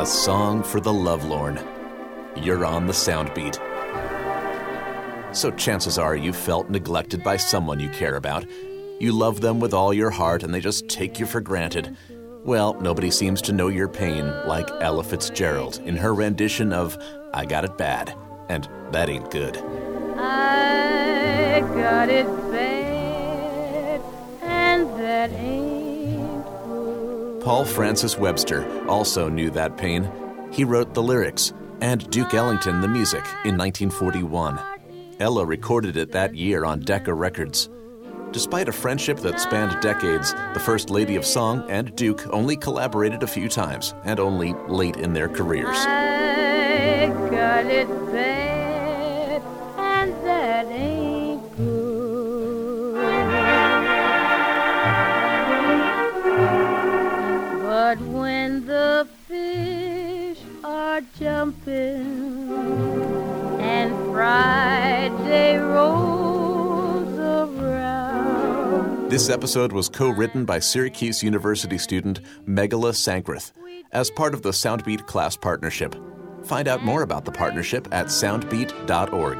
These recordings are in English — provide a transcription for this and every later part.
A song for the lovelorn. You're on the soundbeat. So, chances are you felt neglected by someone you care about. You love them with all your heart and they just take you for granted. Well, nobody seems to know your pain like Ella Fitzgerald in her rendition of I Got It Bad. And that ain't good. I got it bad, and that ain't. Paul Francis Webster also knew that pain. He wrote the lyrics, and Duke Ellington the music in 1941. Ella recorded it that year on Decca Records. Despite a friendship that spanned decades, the First Lady of Song and Duke only collaborated a few times, and only late in their careers. Jumping and Friday rolls around. This episode was co written by Syracuse University student Megala Sankrath as part of the Soundbeat class partnership. Find out more about the partnership at soundbeat.org.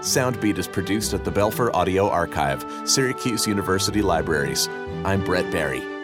Soundbeat is produced at the Belfer Audio Archive, Syracuse University Libraries. I'm Brett Barry.